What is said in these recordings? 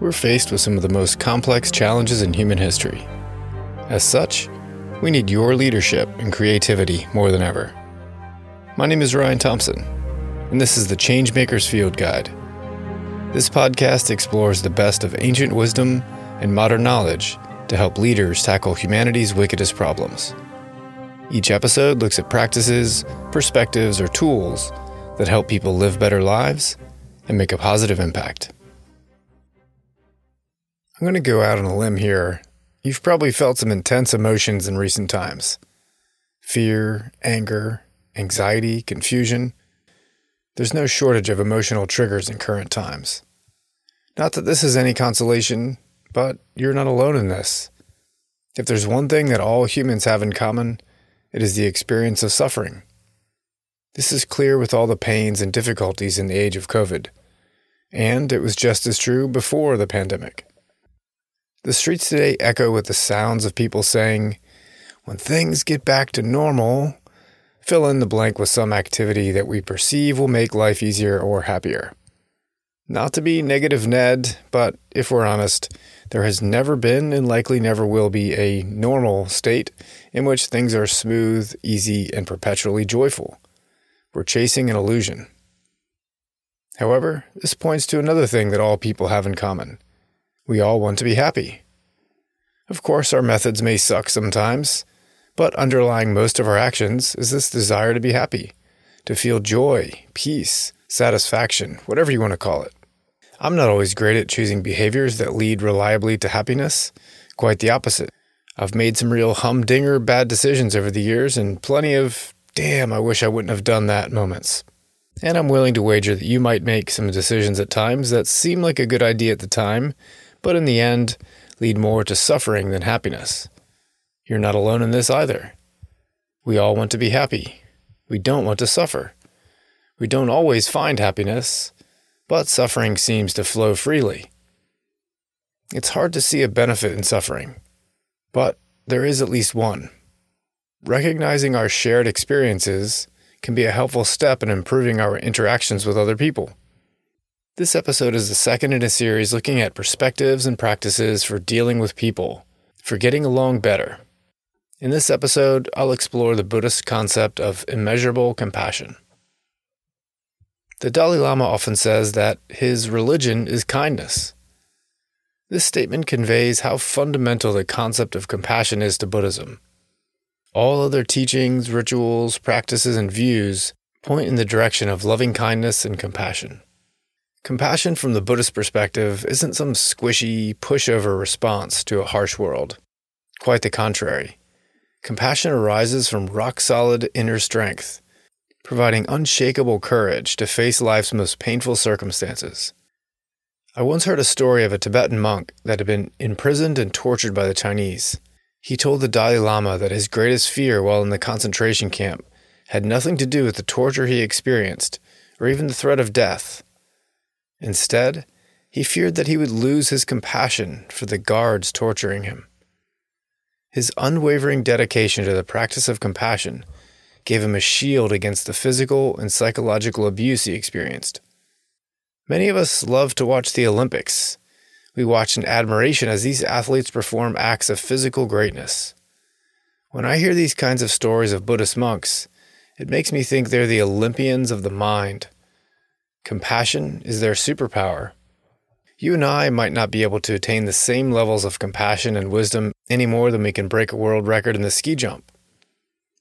we're faced with some of the most complex challenges in human history. As such, we need your leadership and creativity more than ever. My name is Ryan Thompson, and this is the Changemakers Field Guide. This podcast explores the best of ancient wisdom and modern knowledge to help leaders tackle humanity's wickedest problems. Each episode looks at practices, perspectives, or tools that help people live better lives and make a positive impact. I'm going to go out on a limb here. You've probably felt some intense emotions in recent times fear, anger, anxiety, confusion. There's no shortage of emotional triggers in current times. Not that this is any consolation, but you're not alone in this. If there's one thing that all humans have in common, it is the experience of suffering. This is clear with all the pains and difficulties in the age of COVID. And it was just as true before the pandemic. The streets today echo with the sounds of people saying, When things get back to normal, fill in the blank with some activity that we perceive will make life easier or happier. Not to be negative Ned, but if we're honest, there has never been and likely never will be a normal state in which things are smooth, easy, and perpetually joyful. We're chasing an illusion. However, this points to another thing that all people have in common we all want to be happy. Of course, our methods may suck sometimes, but underlying most of our actions is this desire to be happy, to feel joy, peace, satisfaction, whatever you want to call it. I'm not always great at choosing behaviors that lead reliably to happiness, quite the opposite. I've made some real humdinger bad decisions over the years and plenty of, damn, I wish I wouldn't have done that moments. And I'm willing to wager that you might make some decisions at times that seem like a good idea at the time, but in the end lead more to suffering than happiness. You're not alone in this either. We all want to be happy. We don't want to suffer. We don't always find happiness, but suffering seems to flow freely. It's hard to see a benefit in suffering, but there is at least one. Recognizing our shared experiences can be a helpful step in improving our interactions with other people. This episode is the second in a series looking at perspectives and practices for dealing with people, for getting along better. In this episode, I'll explore the Buddhist concept of immeasurable compassion. The Dalai Lama often says that his religion is kindness. This statement conveys how fundamental the concept of compassion is to Buddhism. All other teachings, rituals, practices, and views point in the direction of loving kindness and compassion. Compassion from the Buddhist perspective isn't some squishy, pushover response to a harsh world. Quite the contrary. Compassion arises from rock solid inner strength, providing unshakable courage to face life's most painful circumstances. I once heard a story of a Tibetan monk that had been imprisoned and tortured by the Chinese. He told the Dalai Lama that his greatest fear while in the concentration camp had nothing to do with the torture he experienced, or even the threat of death. Instead, he feared that he would lose his compassion for the guards torturing him. His unwavering dedication to the practice of compassion gave him a shield against the physical and psychological abuse he experienced. Many of us love to watch the Olympics. We watch in admiration as these athletes perform acts of physical greatness. When I hear these kinds of stories of Buddhist monks, it makes me think they're the Olympians of the mind Compassion is their superpower. You and I might not be able to attain the same levels of compassion and wisdom any more than we can break a world record in the ski jump.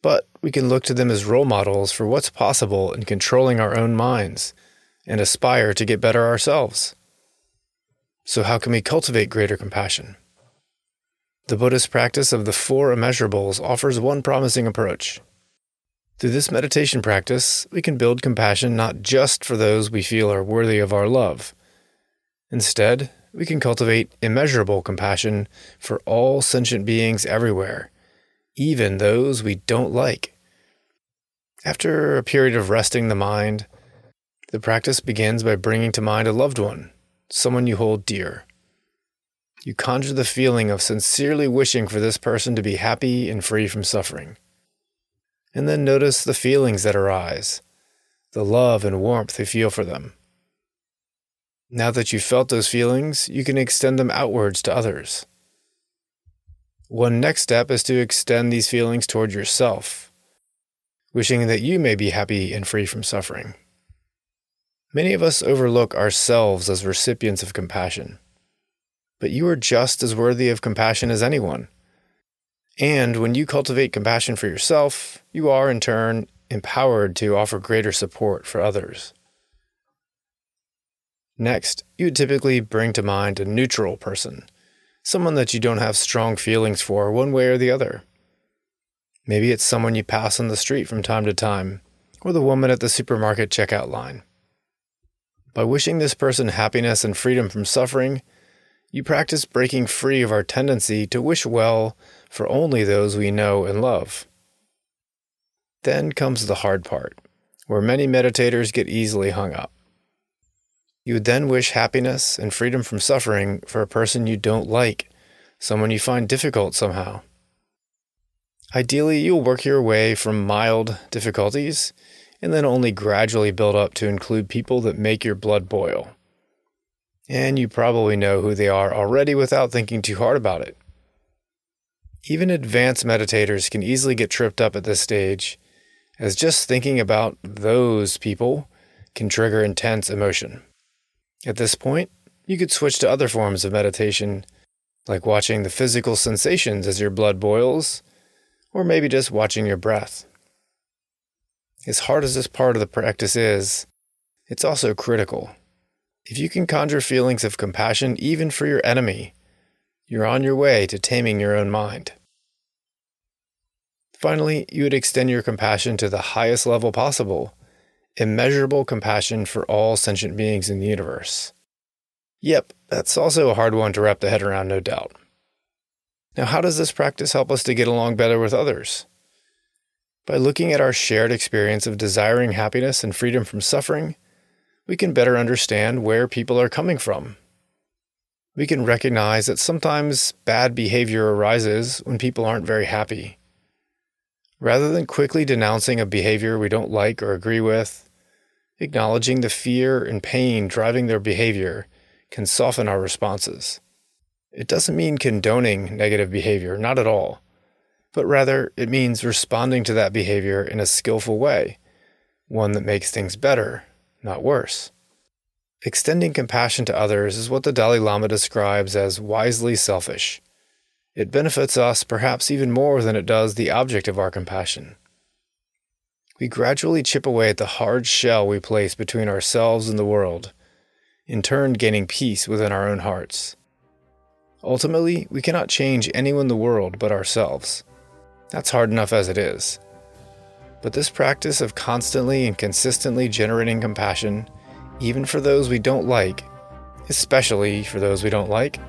But we can look to them as role models for what's possible in controlling our own minds and aspire to get better ourselves. So, how can we cultivate greater compassion? The Buddhist practice of the four immeasurables offers one promising approach. Through this meditation practice, we can build compassion not just for those we feel are worthy of our love. Instead, we can cultivate immeasurable compassion for all sentient beings everywhere, even those we don't like. After a period of resting the mind, the practice begins by bringing to mind a loved one, someone you hold dear. You conjure the feeling of sincerely wishing for this person to be happy and free from suffering and then notice the feelings that arise, the love and warmth you feel for them. Now that you've felt those feelings, you can extend them outwards to others. One next step is to extend these feelings toward yourself, wishing that you may be happy and free from suffering. Many of us overlook ourselves as recipients of compassion, but you are just as worthy of compassion as anyone. And when you cultivate compassion for yourself, you are in turn empowered to offer greater support for others. Next, you typically bring to mind a neutral person, someone that you don't have strong feelings for one way or the other. Maybe it's someone you pass on the street from time to time, or the woman at the supermarket checkout line. By wishing this person happiness and freedom from suffering, you practice breaking free of our tendency to wish well for only those we know and love. Then comes the hard part, where many meditators get easily hung up. You would then wish happiness and freedom from suffering for a person you don't like, someone you find difficult somehow. Ideally, you'll work your way from mild difficulties and then only gradually build up to include people that make your blood boil. And you probably know who they are already without thinking too hard about it. Even advanced meditators can easily get tripped up at this stage, as just thinking about those people can trigger intense emotion. At this point, you could switch to other forms of meditation, like watching the physical sensations as your blood boils, or maybe just watching your breath. As hard as this part of the practice is, it's also critical. If you can conjure feelings of compassion even for your enemy, you're on your way to taming your own mind. Finally, you would extend your compassion to the highest level possible immeasurable compassion for all sentient beings in the universe. Yep, that's also a hard one to wrap the head around, no doubt. Now, how does this practice help us to get along better with others? By looking at our shared experience of desiring happiness and freedom from suffering, we can better understand where people are coming from. We can recognize that sometimes bad behavior arises when people aren't very happy. Rather than quickly denouncing a behavior we don't like or agree with, Acknowledging the fear and pain driving their behavior can soften our responses. It doesn't mean condoning negative behavior, not at all, but rather it means responding to that behavior in a skillful way, one that makes things better, not worse. Extending compassion to others is what the Dalai Lama describes as wisely selfish. It benefits us perhaps even more than it does the object of our compassion we gradually chip away at the hard shell we place between ourselves and the world, in turn gaining peace within our own hearts. Ultimately, we cannot change anyone in the world but ourselves. That's hard enough as it is. But this practice of constantly and consistently generating compassion, even for those we don't like, especially for those we don't like,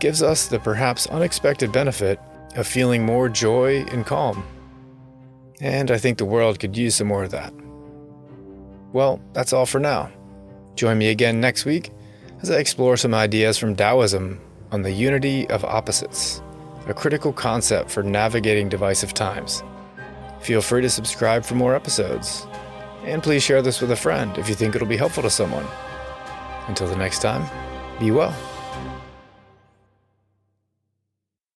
gives us the perhaps unexpected benefit of feeling more joy and calm. And I think the world could use some more of that. Well, that's all for now. Join me again next week as I explore some ideas from Taoism on the unity of opposites, a critical concept for navigating divisive times. Feel free to subscribe for more episodes. And please share this with a friend if you think it'll be helpful to someone. Until the next time, be well.